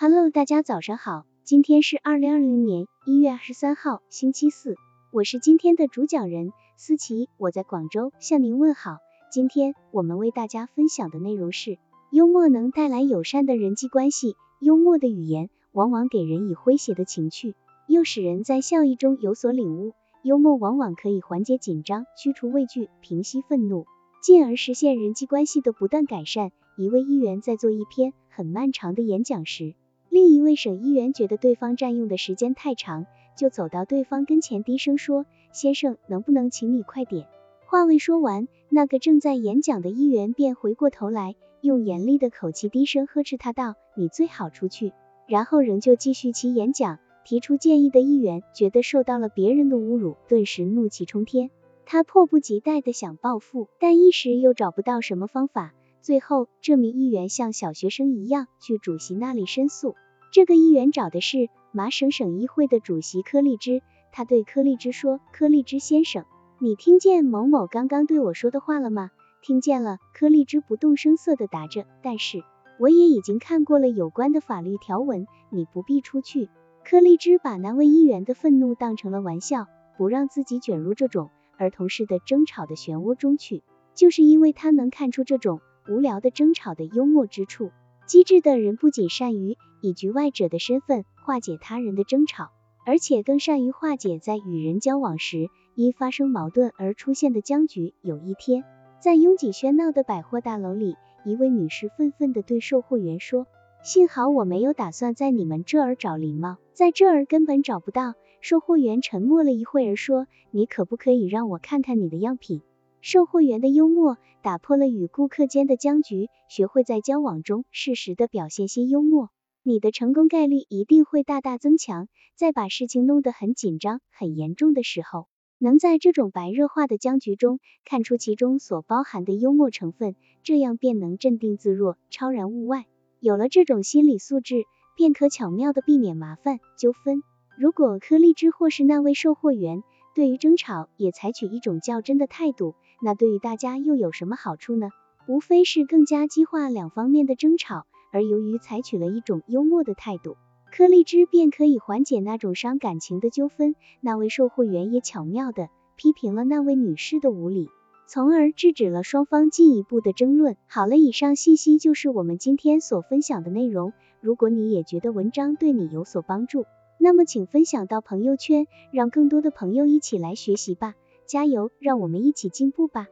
Hello，大家早上好，今天是二零二零年一月二十三号，星期四，我是今天的主讲人思琪，我在广州向您问好。今天我们为大家分享的内容是，幽默能带来友善的人际关系，幽默的语言往往给人以诙谐的情趣，又使人在笑意中有所领悟。幽默往往可以缓解紧张，驱除畏惧，平息愤怒。进而实现人际关系的不断改善。一位议员在做一篇很漫长的演讲时，另一位省议员觉得对方占用的时间太长，就走到对方跟前低声说：“先生，能不能请你快点？”话未说完，那个正在演讲的议员便回过头来，用严厉的口气低声呵斥他道：“你最好出去。”然后仍旧继续其演讲。提出建议的议员觉得受到了别人的侮辱，顿时怒气冲天。他迫不及待的想报复，但一时又找不到什么方法。最后，这名议员像小学生一样去主席那里申诉。这个议员找的是麻省省议会的主席柯立芝。他对柯立芝说：“柯立芝先生，你听见某某刚刚对我说的话了吗？”听见了，柯立芝不动声色地答着。但是，我也已经看过了有关的法律条文，你不必出去。柯立芝把那位议员的愤怒当成了玩笑，不让自己卷入这种。儿童式的争吵的漩涡中去，就是因为他能看出这种无聊的争吵的幽默之处。机智的人不仅善于以局外者的身份化解他人的争吵，而且更善于化解在与人交往时因发生矛盾而出现的僵局。有一天，在拥挤喧闹的百货大楼里，一位女士愤愤地对售货员说：“幸好我没有打算在你们这儿找礼貌，在这儿根本找不到。”售货员沉默了一会儿，说：“你可不可以让我看看你的样品？”售货员的幽默打破了与顾客间的僵局。学会在交往中适时的表现些幽默，你的成功概率一定会大大增强。在把事情弄得很紧张、很严重的时候，能在这种白热化的僵局中看出其中所包含的幽默成分，这样便能镇定自若、超然物外。有了这种心理素质，便可巧妙的避免麻烦纠纷。如果柯立芝或是那位售货员对于争吵也采取一种较真的态度，那对于大家又有什么好处呢？无非是更加激化两方面的争吵。而由于采取了一种幽默的态度，柯立芝便可以缓解那种伤感情的纠纷。那位售货员也巧妙地批评了那位女士的无理，从而制止了双方进一步的争论。好了，以上信息就是我们今天所分享的内容。如果你也觉得文章对你有所帮助，那么，请分享到朋友圈，让更多的朋友一起来学习吧！加油，让我们一起进步吧！